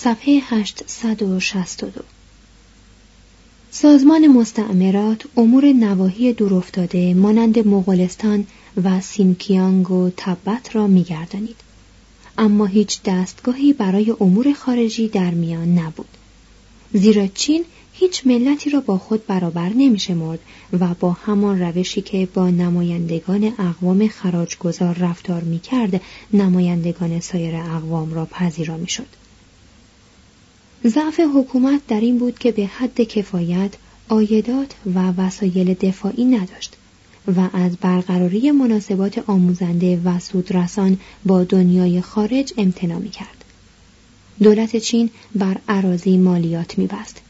صفحه 862 سازمان مستعمرات امور نواحی دورافتاده مانند مغولستان و سینکیانگ و تبت را میگردانید. اما هیچ دستگاهی برای امور خارجی در میان نبود. زیرا چین هیچ ملتی را با خود برابر نمیشمرد و با همان روشی که با نمایندگان اقوام خراجگذار رفتار می‌کرد نمایندگان سایر اقوام را پذیرا می‌شد. ضعف حکومت در این بود که به حد کفایت آیدات و وسایل دفاعی نداشت و از برقراری مناسبات آموزنده و سودرسان با دنیای خارج امتناع می کرد. دولت چین بر عراضی مالیات می بست.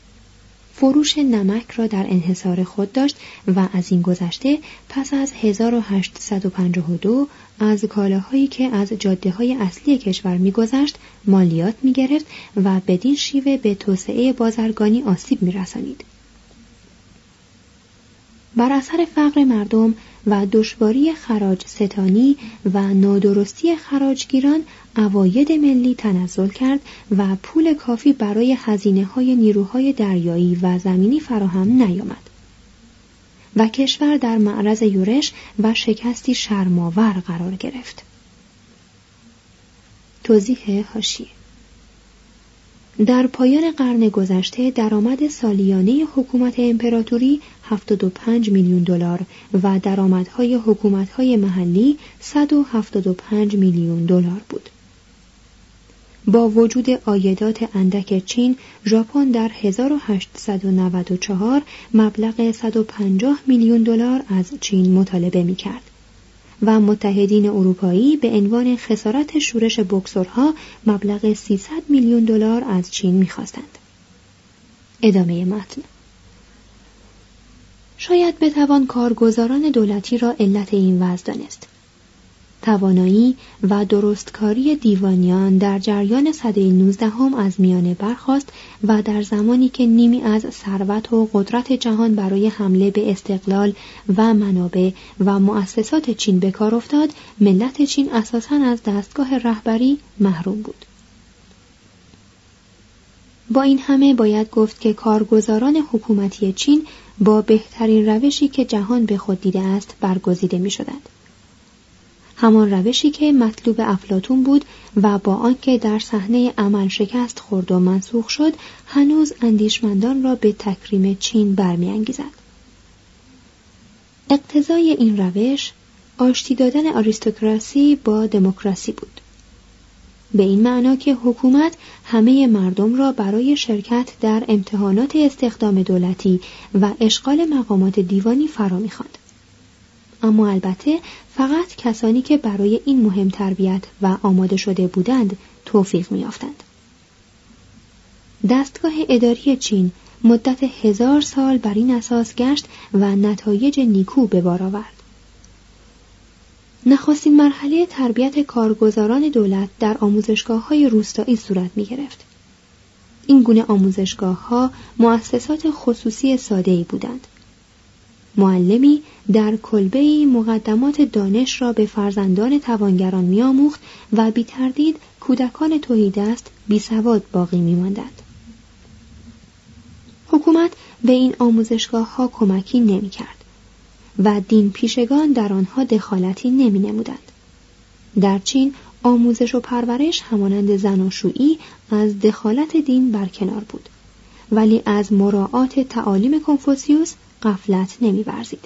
فروش نمک را در انحصار خود داشت و از این گذشته پس از 1852 از کالاهایی که از جاده های اصلی کشور میگذشت مالیات می‌گرفت و بدین شیوه به توسعه بازرگانی آسیب میرسانید. بر اثر فقر مردم و دشواری خراج ستانی و نادرستی خراجگیران اواید ملی تنزل کرد و پول کافی برای هزینه های نیروهای دریایی و زمینی فراهم نیامد. و کشور در معرض یورش و شکستی شرماور قرار گرفت. توضیح هاشیه در پایان قرن گذشته درآمد سالیانه حکومت امپراتوری 75 میلیون دلار و درآمدهای حکومت‌های محلی 175 میلیون دلار بود. با وجود آیدات اندک چین، ژاپن در 1894 مبلغ 150 میلیون دلار از چین مطالبه می کرد. و متحدین اروپایی به عنوان خسارت شورش بکسورها مبلغ 300 میلیون دلار از چین می‌خواستند. ادامه متن شاید بتوان کارگزاران دولتی را علت این وضع دانست. توانایی و درستکاری دیوانیان در جریان صده نوزدهم از میانه برخاست و در زمانی که نیمی از ثروت و قدرت جهان برای حمله به استقلال و منابع و مؤسسات چین به کار افتاد ملت چین اساساً از دستگاه رهبری محروم بود با این همه باید گفت که کارگزاران حکومتی چین با بهترین روشی که جهان به خود دیده است برگزیده می شدند. همان روشی که مطلوب افلاتون بود و با آنکه در صحنه عمل شکست خورد و منسوخ شد هنوز اندیشمندان را به تکریم چین برمیانگیزد. اقتضای این روش آشتی دادن آریستوکراسی با دموکراسی بود. به این معنا که حکومت همه مردم را برای شرکت در امتحانات استخدام دولتی و اشغال مقامات دیوانی فرا می‌خواند. اما البته فقط کسانی که برای این مهم تربیت و آماده شده بودند توفیق میافتند. دستگاه اداری چین مدت هزار سال بر این اساس گشت و نتایج نیکو به بار آورد. نخستین مرحله تربیت کارگزاران دولت در آموزشگاه های روستایی صورت می گرفت. این گونه آموزشگاه ها مؤسسات خصوصی ساده ای بودند. معلمی در کلبه مقدمات دانش را به فرزندان توانگران میآموخت و بی تردید کودکان توحیدست بی سواد باقی می. حکومت به این آموزشگاه ها کمکی نمی کرد و دین پیشگان در آنها دخالتی نمی نمودند. در چین آموزش و پرورش همانند زناشویی از دخالت دین برکنار بود ولی از مراعات تعالیم کنفوسیوس قفلت نمیورزید.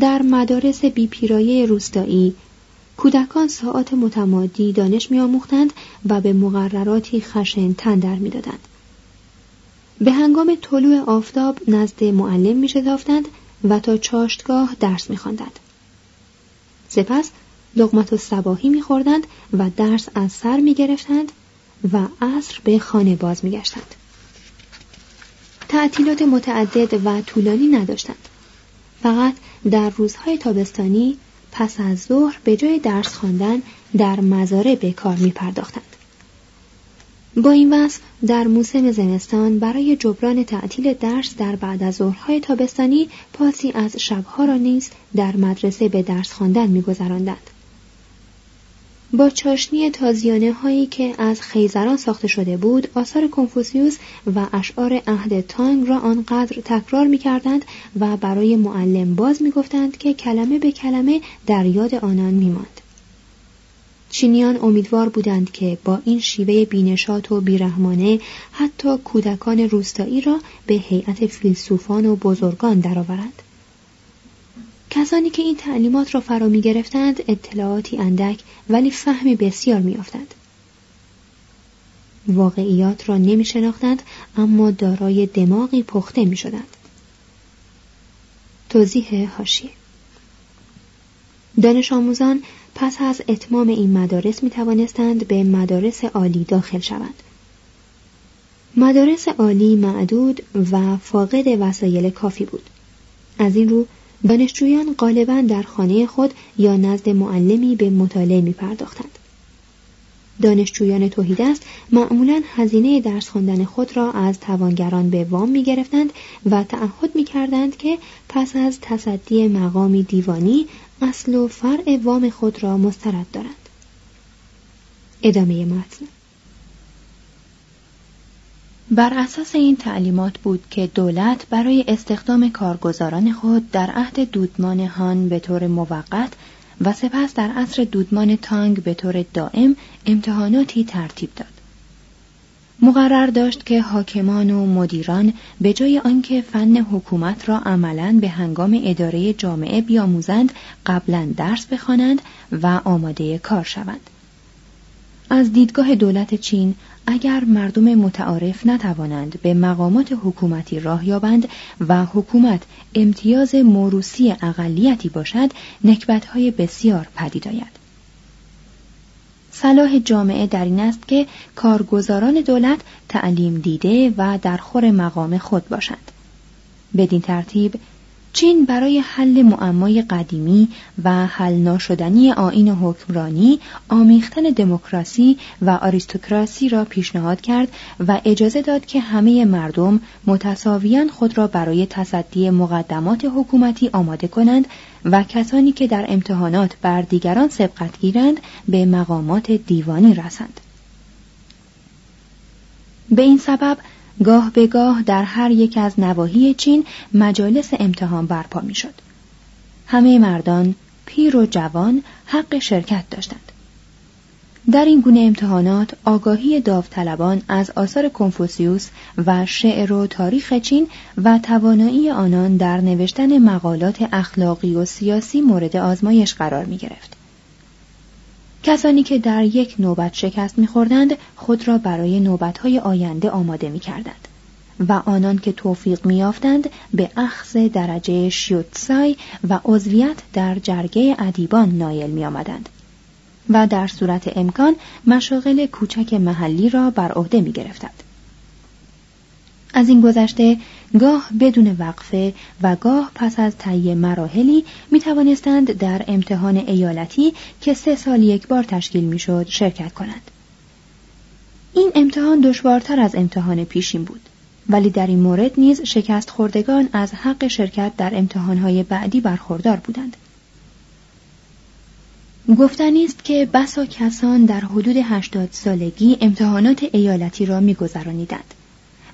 در مدارس بیپیرایه روستایی کودکان ساعات متمادی دانش میآموختند و به مقرراتی خشن تن در می‌دادند. به هنگام طلوع آفتاب نزد معلم میشتافتند و تا چاشتگاه درس میخواندند. سپس لغمت و سباهی میخوردند و درس از سر می‌گرفتند و عصر به خانه باز میگشتند. تعطیلات متعدد و طولانی نداشتند فقط در روزهای تابستانی پس از ظهر به جای درس خواندن در مزارع به کار می پرداختند. با این وصف در موسم زمستان برای جبران تعطیل درس در بعد از ظهرهای تابستانی پاسی از شبها را نیز در مدرسه به درس خواندن میگذراندند با چاشنی تازیانه هایی که از خیزران ساخته شده بود آثار کنفوسیوس و اشعار عهد تانگ را آنقدر تکرار می کردند و برای معلم باز می گفتند که کلمه به کلمه در یاد آنان می ماند. چینیان امیدوار بودند که با این شیوه بینشات و بیرحمانه حتی کودکان روستایی را به هیئت فیلسوفان و بزرگان درآورند. کسانی که این تعلیمات را فرا می گرفتند اطلاعاتی اندک ولی فهمی بسیار می افتند. واقعیات را نمی شناختند اما دارای دماغی پخته می شدند. توضیح هاشیه دانش آموزان پس از اتمام این مدارس می توانستند به مدارس عالی داخل شوند. مدارس عالی معدود و فاقد وسایل کافی بود. از این رو دانشجویان غالبا در خانه خود یا نزد معلمی به مطالعه می پرداختند. دانشجویان است معمولا هزینه درس خواندن خود را از توانگران به وام می گرفتند و تعهد می کردند که پس از تصدی مقامی دیوانی اصل و فرع وام خود را مسترد دارند. ادامه متن بر اساس این تعلیمات بود که دولت برای استخدام کارگزاران خود در عهد دودمان هان به طور موقت و سپس در عصر دودمان تانگ به طور دائم امتحاناتی ترتیب داد. مقرر داشت که حاکمان و مدیران به جای آنکه فن حکومت را عملا به هنگام اداره جامعه بیاموزند قبلا درس بخوانند و آماده کار شوند. از دیدگاه دولت چین اگر مردم متعارف نتوانند به مقامات حکومتی راه یابند و حکومت امتیاز موروسی اقلیتی باشد نکبتهای بسیار پدید آید. صلاح جامعه در این است که کارگزاران دولت تعلیم دیده و در خور مقام خود باشند. بدین ترتیب چین برای حل معمای قدیمی و حل ناشدنی آین حکمرانی آمیختن دموکراسی و آریستوکراسی را پیشنهاد کرد و اجازه داد که همه مردم متساویان خود را برای تصدی مقدمات حکومتی آماده کنند و کسانی که در امتحانات بر دیگران سبقت گیرند به مقامات دیوانی رسند. به این سبب گاه به گاه در هر یک از نواحی چین مجالس امتحان برپا می‌شد. همه مردان، پیر و جوان حق شرکت داشتند. در این گونه امتحانات آگاهی داوطلبان از آثار کنفوسیوس و شعر و تاریخ چین و توانایی آنان در نوشتن مقالات اخلاقی و سیاسی مورد آزمایش قرار می گرفت. کسانی که در یک نوبت شکست میخوردند خود را برای نوبتهای آینده آماده می‌کردند و آنان که توفیق میافتند به اخذ درجه شیوتسای و عضویت در جرگه ادیبان نایل میآمدند و در صورت امکان مشاغل کوچک محلی را بر عهده می گرفتند. از این گذشته گاه بدون وقفه و گاه پس از تهیه مراحلی می توانستند در امتحان ایالتی که سه سال یک بار تشکیل می شد شرکت کنند. این امتحان دشوارتر از امتحان پیشین بود ولی در این مورد نیز شکست خوردگان از حق شرکت در امتحانهای بعدی برخوردار بودند. گفتنی است که بسا کسان در حدود هشتاد سالگی امتحانات ایالتی را میگذرانیدند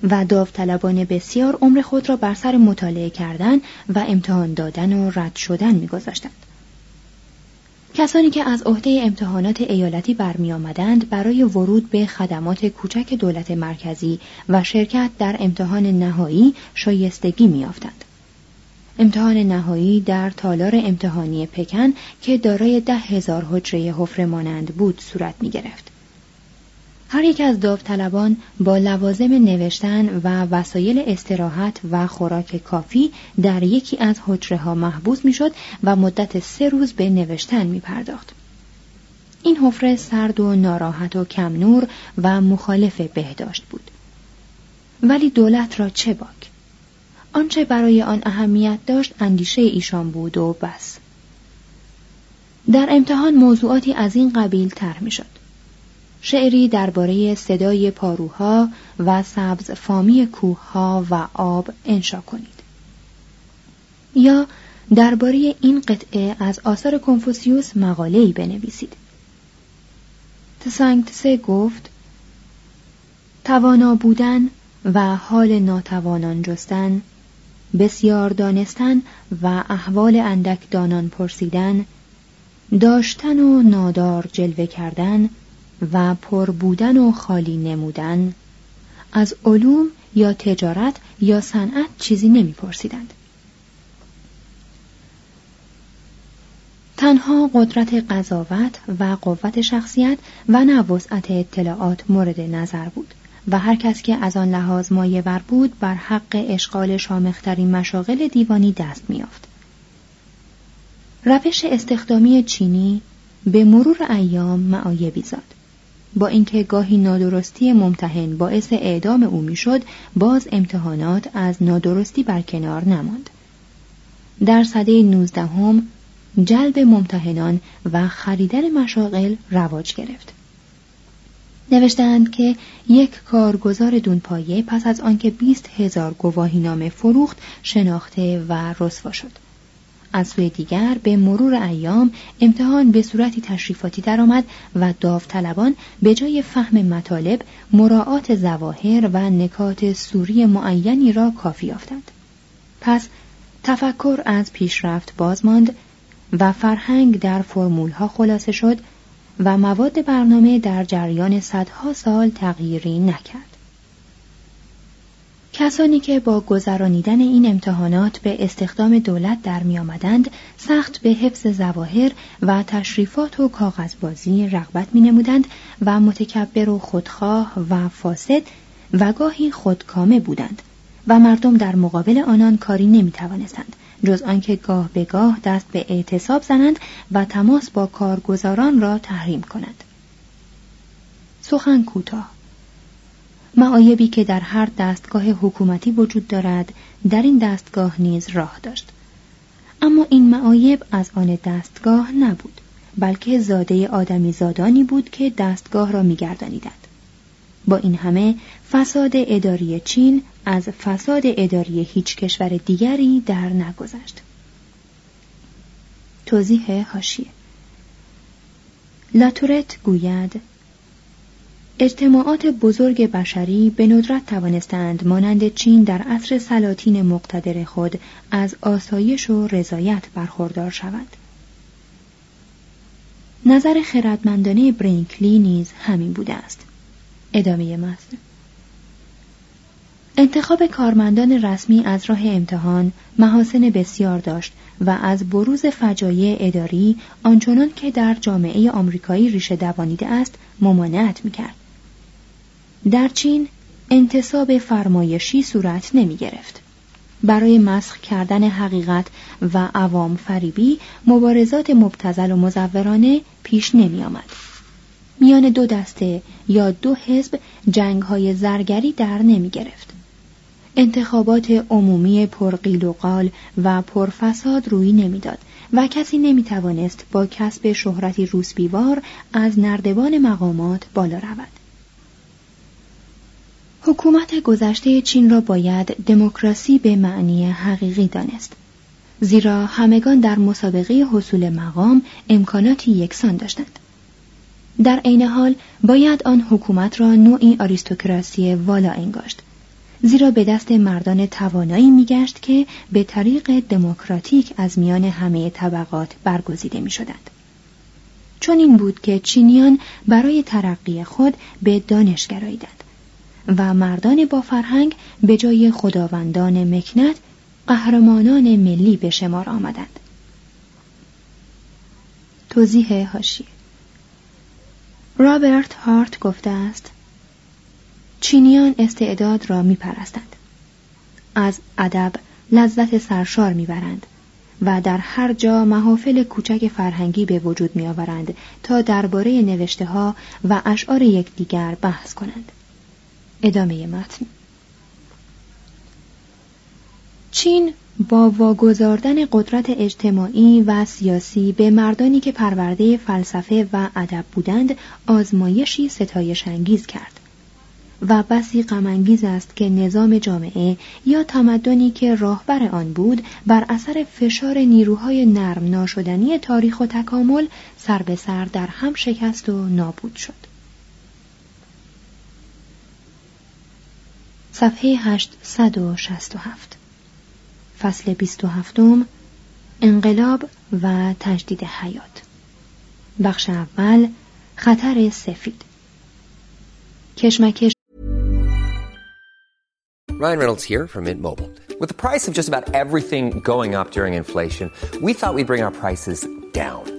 و داوطلبان بسیار عمر خود را بر سر مطالعه کردن و امتحان دادن و رد شدن میگذاشتند کسانی که از عهده امتحانات ایالتی برمی آمدند برای ورود به خدمات کوچک دولت مرکزی و شرکت در امتحان نهایی شایستگی میافتند. امتحان نهایی در تالار امتحانی پکن که دارای ده هزار حجره حفره مانند بود صورت می گرفت. هر یک از داوطلبان با لوازم نوشتن و وسایل استراحت و خوراک کافی در یکی از حجره ها محبوس می‌شد و مدت سه روز به نوشتن می پرداخت. این حفره سرد و ناراحت و کم نور و مخالف بهداشت بود. ولی دولت را چه باک؟ آنچه برای آن اهمیت داشت اندیشه ایشان بود و بس. در امتحان موضوعاتی از این قبیل طرح می شد. شعری درباره صدای پاروها و سبز فامی کوهها و آب انشا کنید. یا درباره این قطعه از آثار کنفوسیوس مقاله‌ای بنویسید. تسانگتسه گفت توانا بودن و حال ناتوانان جستن بسیار دانستن و احوال اندک دانان پرسیدن داشتن و نادار جلوه کردن و پر بودن و خالی نمودن از علوم یا تجارت یا صنعت چیزی نمیپرسیدند. تنها قدرت قضاوت و قوت شخصیت و نه اطلاعات مورد نظر بود و هر کس که از آن لحاظ مایور بود بر حق اشغال شامخترین مشاغل دیوانی دست میافت. روش استخدامی چینی به مرور ایام معایبی زاد. با اینکه گاهی نادرستی ممتحن باعث اعدام او می‌شد باز امتحانات از نادرستی برکنار نماند. در سده نوزدهم جلب ممتحنان و خریدن مشاغل رواج گرفت. نوشتند که یک کارگزار دونپایه پس از آنکه بیست هزار گواهی نامه فروخت شناخته و رسوا شد. از سوی دیگر به مرور ایام امتحان به صورتی تشریفاتی درآمد و داوطلبان به جای فهم مطالب مراعات زواهر و نکات سوری معینی را کافی یافتند. پس تفکر از پیشرفت بازماند و فرهنگ در فرمولها خلاصه شد و مواد برنامه در جریان صدها سال تغییری نکرد. کسانی که با گذرانیدن این امتحانات به استخدام دولت در می آمدند سخت به حفظ زواهر و تشریفات و کاغذبازی رغبت می نمودند و متکبر و خودخواه و فاسد و گاهی خودکامه بودند و مردم در مقابل آنان کاری نمی توانستند جز آنکه گاه به گاه دست به اعتصاب زنند و تماس با کارگزاران را تحریم کنند. سخن کوتاه معایبی که در هر دستگاه حکومتی وجود دارد در این دستگاه نیز راه داشت. اما این معایب از آن دستگاه نبود بلکه زاده آدمی زادانی بود که دستگاه را میگردانیدند. با این همه فساد اداری چین از فساد اداری هیچ کشور دیگری در نگذشت. توضیح هاشیه لاتورت گوید اجتماعات بزرگ بشری به ندرت توانستند مانند چین در عصر سلاطین مقتدر خود از آسایش و رضایت برخوردار شود. نظر خردمندانه برینکلی نیز همین بوده است. ادامه متن انتخاب کارمندان رسمی از راه امتحان محاسن بسیار داشت و از بروز فجایع اداری آنچنان که در جامعه آمریکایی ریشه دوانیده است ممانعت می‌کرد. در چین انتصاب فرمایشی صورت نمی گرفت. برای مسخ کردن حقیقت و عوام فریبی مبارزات مبتزل و مزورانه پیش نمی آمد. میان دو دسته یا دو حزب جنگ های زرگری در نمی گرفت. انتخابات عمومی پرقیل و قال و پرفساد روی نمی‌داد و کسی نمی‌توانست با کسب شهرتی روسبیوار از نردبان مقامات بالا رود حکومت گذشته چین را باید دموکراسی به معنی حقیقی دانست. زیرا همگان در مسابقه حصول مقام امکاناتی یکسان داشتند. در عین حال باید آن حکومت را نوعی آریستوکراسی والا انگاشت. زیرا به دست مردان توانایی میگشت که به طریق دموکراتیک از میان همه طبقات برگزیده می شدند. چون این بود که چینیان برای ترقی خود به دانش گراییدند و مردان با فرهنگ به جای خداوندان مکنت قهرمانان ملی به شمار آمدند. توضیح هاشی رابرت هارت گفته است چینیان استعداد را می پرستند. از ادب لذت سرشار می‌برند و در هر جا محافل کوچک فرهنگی به وجود می آورند تا درباره نوشته ها و اشعار یکدیگر بحث کنند. ادامه متن. چین با واگذاردن قدرت اجتماعی و سیاسی به مردانی که پرورده فلسفه و ادب بودند آزمایشی ستایش انگیز کرد. و بسی غمانگیز است که نظام جامعه یا تمدنی که راهبر آن بود بر اثر فشار نیروهای نرم ناشدنی تاریخ و تکامل سر به سر در هم شکست و نابود شد. صفحه 867 فصل 27 انقلاب و تجدید حیات بخش اول خطر سفید کشمکش Ryan Reynolds here from Mint Mobile. With the price of just about everything going up during inflation, we thought we'd bring our prices down.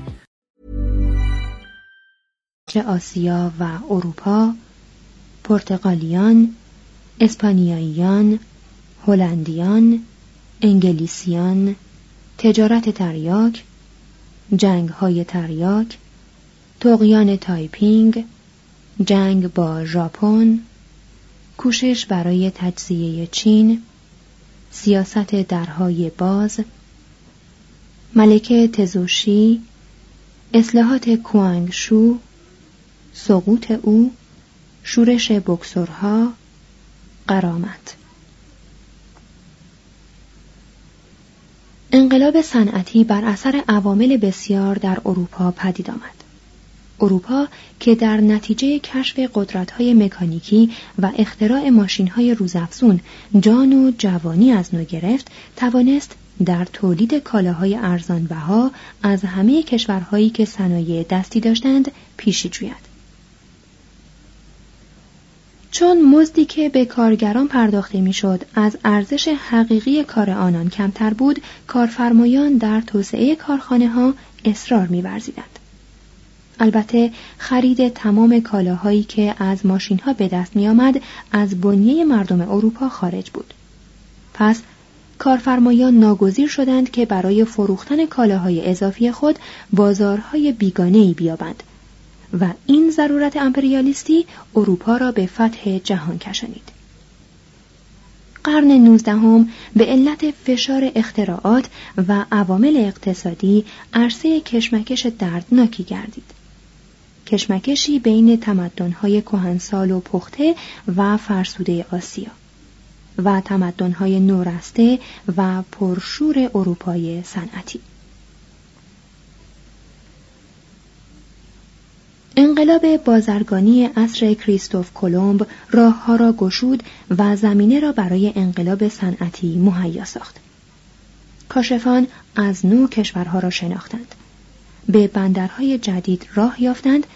آسیا و اروپا پرتغالیان اسپانیاییان هلندیان انگلیسیان تجارت تریاک جنگ های تریاک طغیان تایپینگ جنگ با ژاپن کوشش برای تجزیه چین سیاست درهای باز ملکه تزوشی اصلاحات کوانگشو سقوط او شورش بکسورها قرامت. انقلاب صنعتی بر اثر عوامل بسیار در اروپا پدید آمد. اروپا که در نتیجه کشف قدرت‌های مکانیکی و اختراع ماشین‌های روزافزون جان و جوانی از نو گرفت توانست در تولید کالاهای ارزان بها از همه کشورهایی که صنایع دستی داشتند پیشی جوید. چون مزدی که به کارگران پرداخته می‌شد از ارزش حقیقی کار آنان کمتر بود کارفرمایان در توسعه کارخانه ها اصرار می‌ورزیدند البته خرید تمام کالاهایی که از ماشین ها به دست می آمد از بنیه مردم اروپا خارج بود. پس کارفرمایان ناگزیر شدند که برای فروختن کالاهای اضافی خود بازارهای بیگانه‌ای بیابند و این ضرورت امپریالیستی اروپا را به فتح جهان کشانید. قرن نوزدهم به علت فشار اختراعات و عوامل اقتصادی عرصه کشمکش دردناکی گردید. کشمکشی بین تمدن‌های کهنسال و پخته و فرسوده آسیا و تمدن‌های نورسته و پرشور اروپای صنعتی انقلاب بازرگانی عصر کریستوف کلمب راهها را گشود و زمینه را برای انقلاب صنعتی مهیا ساخت. کاشفان از نو کشورها را شناختند. به بندرهای جدید راه یافتند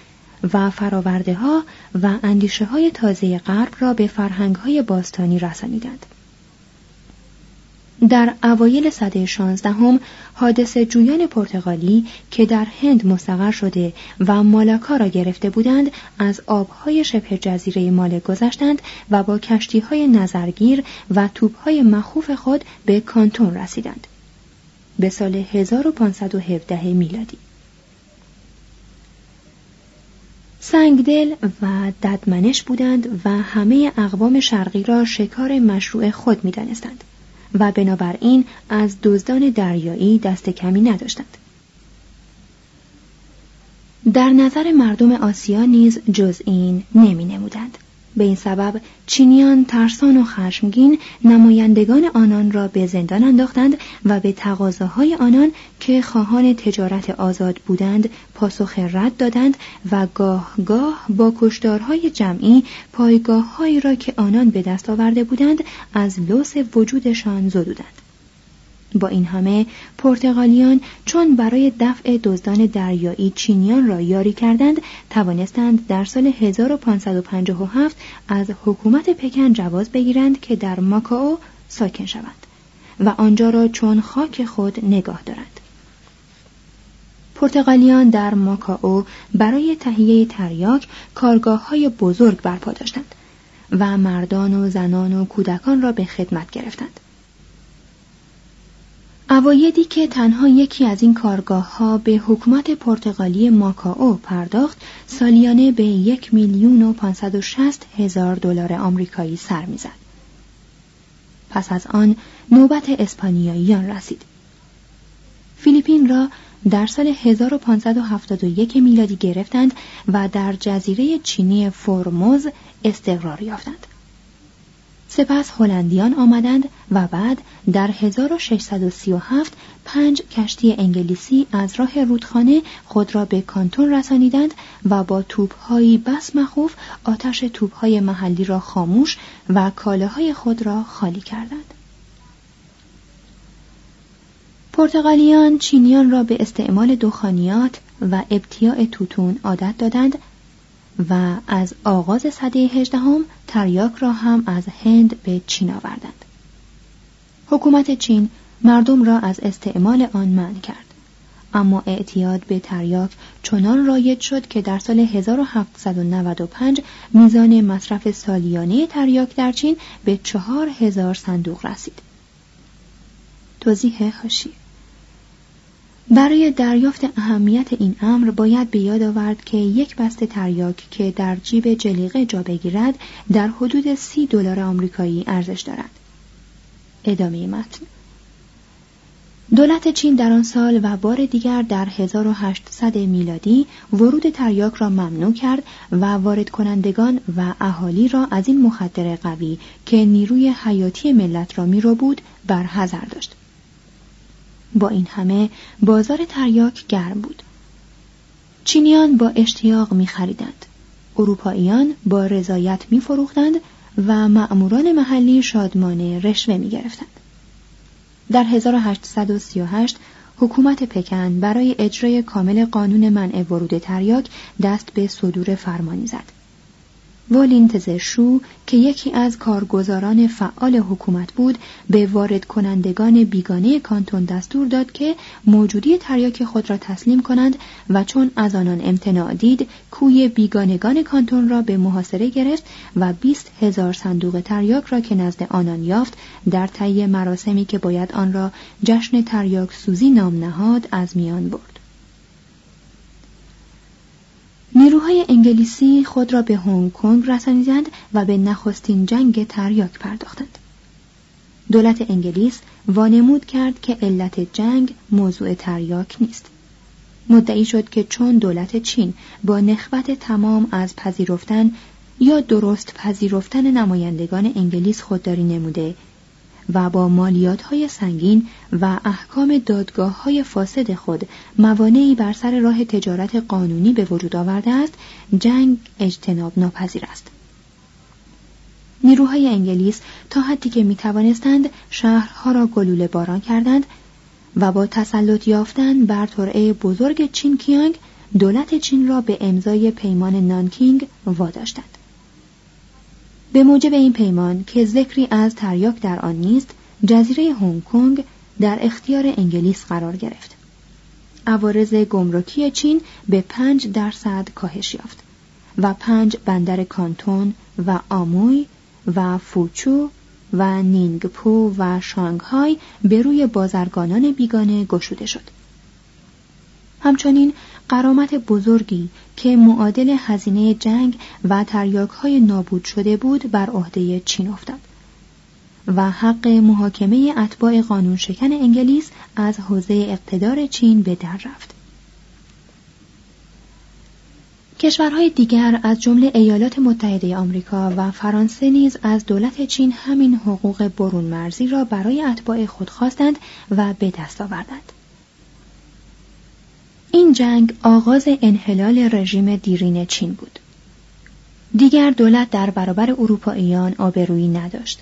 و فراورده ها و اندیشه های تازه غرب را به فرهنگ های باستانی رسانیدند. در اوایل سده شانزدهم حادث جویان پرتغالی که در هند مستقر شده و مالاکا را گرفته بودند از آبهای شبه جزیره ماله گذشتند و با کشتی های نظرگیر و توپهای مخوف خود به کانتون رسیدند. به سال 1517 میلادی سنگدل و ددمنش بودند و همه اقوام شرقی را شکار مشروع خود می دانستند و بنابراین از دزدان دریایی دست کمی نداشتند. در نظر مردم آسیا نیز جز این نمی نمودند. به این سبب چینیان ترسان و خشمگین نمایندگان آنان را به زندان انداختند و به تقاضاهای آنان که خواهان تجارت آزاد بودند پاسخ رد دادند و گاه گاه با کشدارهای جمعی پایگاههایی را که آنان به دست آورده بودند از لوس وجودشان زدودند. با این همه پرتغالیان چون برای دفع دزدان دریایی چینیان را یاری کردند توانستند در سال 1557 از حکومت پکن جواز بگیرند که در ماکائو ساکن شوند و آنجا را چون خاک خود نگاه دارند. پرتغالیان در ماکائو برای تهیه تریاک کارگاه های بزرگ برپا داشتند و مردان و زنان و کودکان را به خدمت گرفتند. اوایدی که تنها یکی از این کارگاه ها به حکومت پرتغالی ماکائو پرداخت سالیانه به یک میلیون و پانصد و شست هزار دلار آمریکایی سر می‌زد. پس از آن نوبت اسپانیاییان رسید. فیلیپین را در سال 1571 میلادی گرفتند و در جزیره چینی فرموز استقرار یافتند. سپس هلندیان آمدند و بعد در 1637 پنج کشتی انگلیسی از راه رودخانه خود را به کانتون رسانیدند و با توپهایی بس مخوف آتش توپهای محلی را خاموش و کالاهای خود را خالی کردند. پرتغالیان چینیان را به استعمال دخانیات و ابتیاع توتون عادت دادند و از آغاز سده هجدهم تریاک را هم از هند به چین آوردند. حکومت چین مردم را از استعمال آن منع کرد. اما اعتیاد به تریاک چنان رایج شد که در سال 1795 میزان مصرف سالیانه تریاک در چین به چهار هزار صندوق رسید. توضیح هاشی برای دریافت اهمیت این امر باید به یاد آورد که یک بسته تریاک که در جیب جلیقه جا بگیرد در حدود سی دلار آمریکایی ارزش دارد. ادامه متن دولت چین در آن سال و بار دیگر در 1800 میلادی ورود تریاک را ممنوع کرد و وارد کنندگان و اهالی را از این مخدر قوی که نیروی حیاتی ملت را رو بود برحذر داشت. با این همه بازار تریاک گرم بود چینیان با اشتیاق می خریدند اروپاییان با رضایت می فروختند و مأموران محلی شادمانه رشوه می گرفتند. در 1838 حکومت پکن برای اجرای کامل قانون منع ورود تریاک دست به صدور فرمانی زد. والینتز شو که یکی از کارگزاران فعال حکومت بود به وارد کنندگان بیگانه کانتون دستور داد که موجودی تریاک خود را تسلیم کنند و چون از آنان امتناع دید کوی بیگانگان کانتون را به محاصره گرفت و بیست هزار صندوق تریاک را که نزد آنان یافت در طی مراسمی که باید آن را جشن تریاک سوزی نام نهاد از میان برد. نیروهای انگلیسی خود را به هنگ کنگ رسانیدند و به نخستین جنگ تریاک پرداختند. دولت انگلیس وانمود کرد که علت جنگ موضوع تریاک نیست. مدعی شد که چون دولت چین با نخوت تمام از پذیرفتن یا درست پذیرفتن نمایندگان انگلیس خودداری نموده و با مالیات های سنگین و احکام دادگاه های فاسد خود موانعی بر سر راه تجارت قانونی به وجود آورده است جنگ اجتناب ناپذیر است نیروهای انگلیس تا حدی که می توانستند شهرها را گلوله باران کردند و با تسلط یافتن بر ترعه بزرگ چین کیانگ دولت چین را به امضای پیمان نانکینگ واداشتند. به موجب این پیمان که ذکری از تریاک در آن نیست، جزیره هنگ کنگ در اختیار انگلیس قرار گرفت. عوارض گمرکی چین به پنج درصد کاهش یافت و پنج بندر کانتون و آموی و فوچو و نینگپو و شانگهای به روی بازرگانان بیگانه گشوده شد. همچنین قرامت بزرگی که معادل هزینه جنگ و تریاک های نابود شده بود بر عهده چین افتاد و حق محاکمه اتباع قانون شکن انگلیس از حوزه اقتدار چین به در رفت. کشورهای دیگر از جمله ایالات متحده آمریکا و فرانسه نیز از دولت چین همین حقوق برون مرزی را برای اتباع خود خواستند و به دست آوردند. این جنگ آغاز انحلال رژیم دیرین چین بود. دیگر دولت در برابر اروپاییان آبرویی نداشت.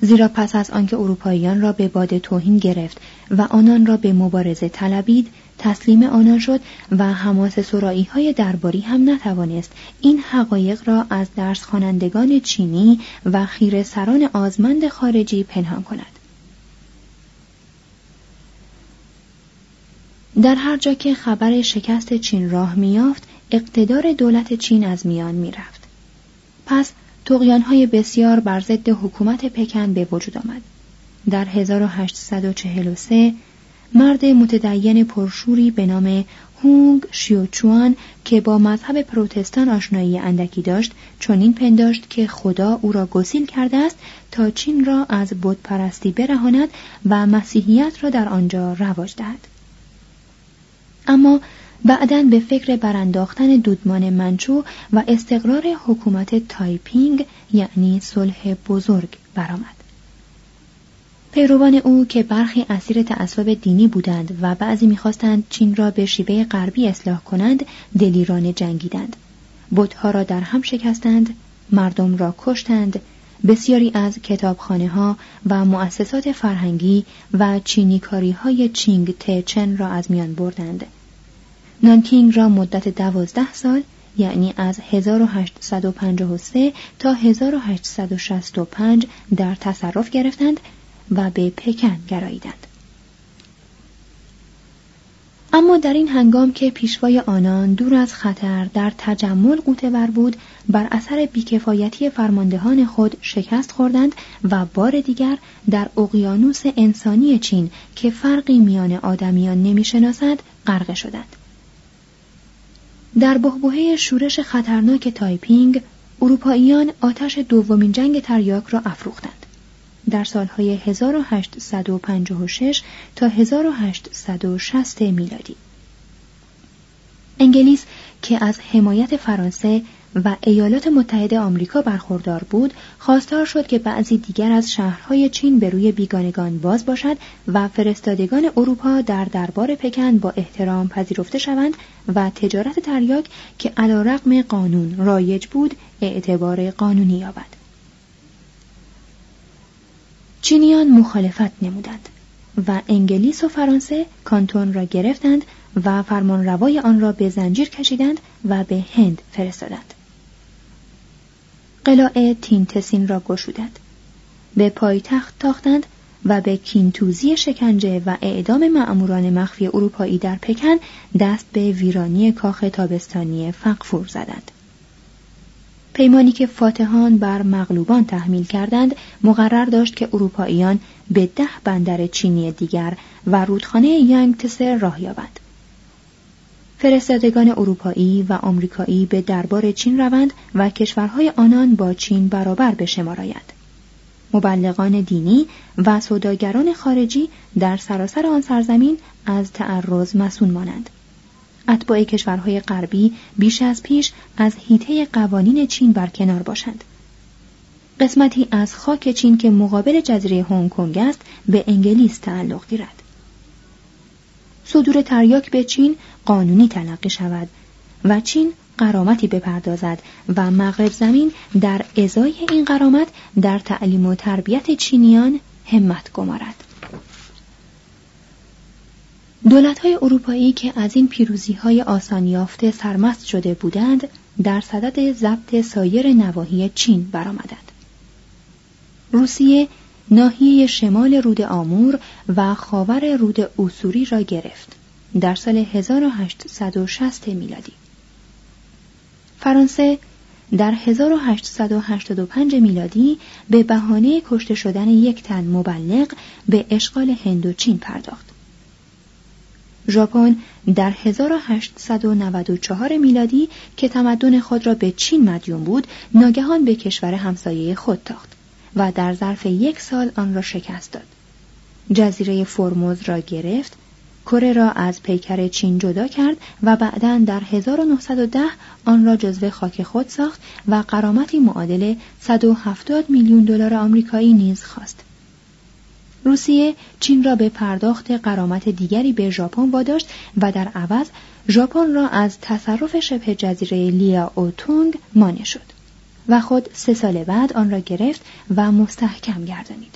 زیرا پس از آنکه اروپاییان را به باد توهین گرفت و آنان را به مبارزه طلبید تسلیم آنان شد و حماس سرایی های درباری هم نتوانست این حقایق را از درس خوانندگان چینی و خیر سران آزمند خارجی پنهان کند. در هر جا که خبر شکست چین راه میافت اقتدار دولت چین از میان می‌رفت. پس های بسیار بر ضد حکومت پکن به وجود آمد. در 1843 مرد متدین پرشوری به نام هونگ شیوچوان که با مذهب پروتستان آشنایی اندکی داشت چنین پنداشت که خدا او را گسیل کرده است تا چین را از بتپرستی برهاند و مسیحیت را در آنجا رواج دهد. اما بعدا به فکر برانداختن دودمان منچو و استقرار حکومت تایپینگ یعنی صلح بزرگ برآمد. پیروان او که برخی اسیر تعصب دینی بودند و بعضی می‌خواستند چین را به شیوه غربی اصلاح کنند دلیرانه جنگیدند بتها را در هم شکستند مردم را کشتند بسیاری از کتابخانه ها و مؤسسات فرهنگی و چینیکاری های چینگ تچن را از میان بردند. نانکینگ را مدت دوازده سال یعنی از 1853 تا 1865 در تصرف گرفتند و به پکن گراییدند. اما در این هنگام که پیشوای آنان دور از خطر در تجمل قوتور بود بر اثر بیکفایتی فرماندهان خود شکست خوردند و بار دیگر در اقیانوس انسانی چین که فرقی میان آدمیان نمی‌شناسد غرقه شدند. در بحبوحه شورش خطرناک تایپینگ اروپاییان آتش دومین جنگ تریاک را افروختند. در سالهای 1856 تا 1860 میلادی. انگلیس که از حمایت فرانسه و ایالات متحده آمریکا برخوردار بود خواستار شد که بعضی دیگر از شهرهای چین به روی بیگانگان باز باشد و فرستادگان اروپا در دربار پکن با احترام پذیرفته شوند و تجارت تریاک که علا رقم قانون رایج بود اعتبار قانونی یابد. چینیان مخالفت نمودند و انگلیس و فرانسه کانتون را گرفتند و فرمان روای آن را به زنجیر کشیدند و به هند فرستادند. قلاع تینتسین را گشودند. به پایتخت تاختند و به کینتوزی شکنجه و اعدام معموران مخفی اروپایی در پکن دست به ویرانی کاخ تابستانی فقفور زدند. پیمانی که فاتحان بر مغلوبان تحمیل کردند مقرر داشت که اروپاییان به ده بندر چینی دیگر و رودخانه یانگتسه راه یابند. فرستادگان اروپایی و آمریکایی به دربار چین روند و کشورهای آنان با چین برابر به شمارایند. مبلغان دینی و سوداگران خارجی در سراسر آن سرزمین از تعرض مسون مانند. اتباع کشورهای غربی بیش از پیش از هیته قوانین چین برکنار باشند. قسمتی از خاک چین که مقابل جزیره هنگ کنگ است به انگلیس تعلق گیرد صدور تریاک به چین قانونی تلقی شود و چین قرامتی بپردازد و مغرب زمین در ازای این قرامت در تعلیم و تربیت چینیان همت گمارد دولت های اروپایی که از این پیروزی های آسان یافته سرمست شده بودند در صدد ضبط سایر نواحی چین برآمدند. روسیه ناحیه شمال رود آمور و خاور رود اوسوری را گرفت در سال 1860 میلادی. فرانسه در 1885 میلادی به بهانه کشته شدن یک تن مبلغ به اشغال هندوچین پرداخت. ژاپن در 1894 میلادی که تمدن خود را به چین مدیون بود ناگهان به کشور همسایه خود تاخت و در ظرف یک سال آن را شکست داد. جزیره فرموز را گرفت کره را از پیکر چین جدا کرد و بعدا در 1910 آن را جزو خاک خود ساخت و قرامتی معادل 170 میلیون دلار آمریکایی نیز خواست. روسیه چین را به پرداخت قرامت دیگری به ژاپن واداشت و در عوض ژاپن را از تصرف شبه جزیره لیا اوتونگ مانع شد و خود سه سال بعد آن را گرفت و مستحکم گردانید.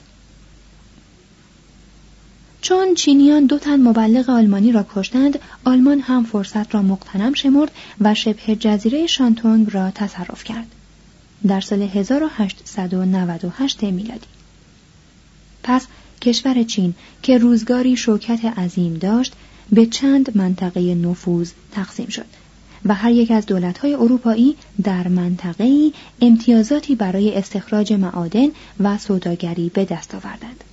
چون چینیان دو تن مبلغ آلمانی را کشتند آلمان هم فرصت را مقتنم شمرد و شبه جزیره شانتونگ را تصرف کرد. در سال 1898 میلادی. پس کشور چین که روزگاری شوکت عظیم داشت به چند منطقه نفوذ تقسیم شد و هر یک از دولت‌های اروپایی در منطقه‌ای امتیازاتی برای استخراج معادن و سوداگری به دست آوردند.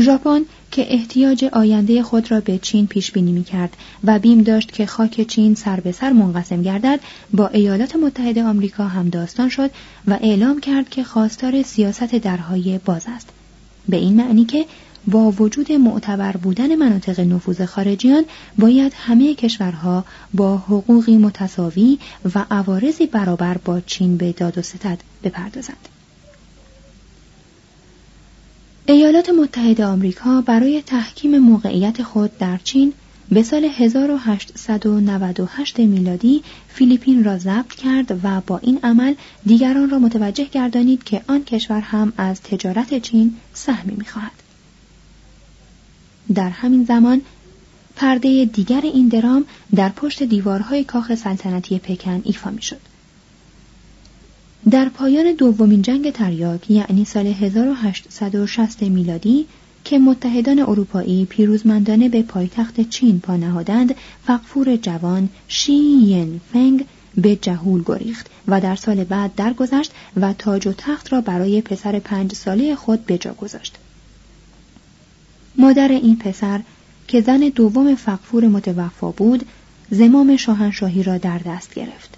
ژاپن که احتیاج آینده خود را به چین پیش بینی می کرد و بیم داشت که خاک چین سر به سر منقسم گردد با ایالات متحده آمریکا هم داستان شد و اعلام کرد که خواستار سیاست درهای باز است. به این معنی که با وجود معتبر بودن مناطق نفوذ خارجیان باید همه کشورها با حقوقی متساوی و عوارضی برابر با چین به داد و ستد بپردازند. ایالات متحده آمریکا برای تحکیم موقعیت خود در چین به سال 1898 میلادی فیلیپین را ضبط کرد و با این عمل دیگران را متوجه گردانید که آن کشور هم از تجارت چین سهمی می‌خواهد. در همین زمان پرده دیگر این درام در پشت دیوارهای کاخ سلطنتی پکن ایفا می‌شد. در پایان دومین جنگ تریاک یعنی سال 1860 میلادی که متحدان اروپایی پیروزمندانه به پایتخت چین پا نهادند فقفور جوان شی ین فنگ به جهول گریخت و در سال بعد درگذشت و تاج و تخت را برای پسر پنج ساله خود به جا گذاشت. مادر این پسر که زن دوم فقفور متوفا بود زمام شاهنشاهی را در دست گرفت.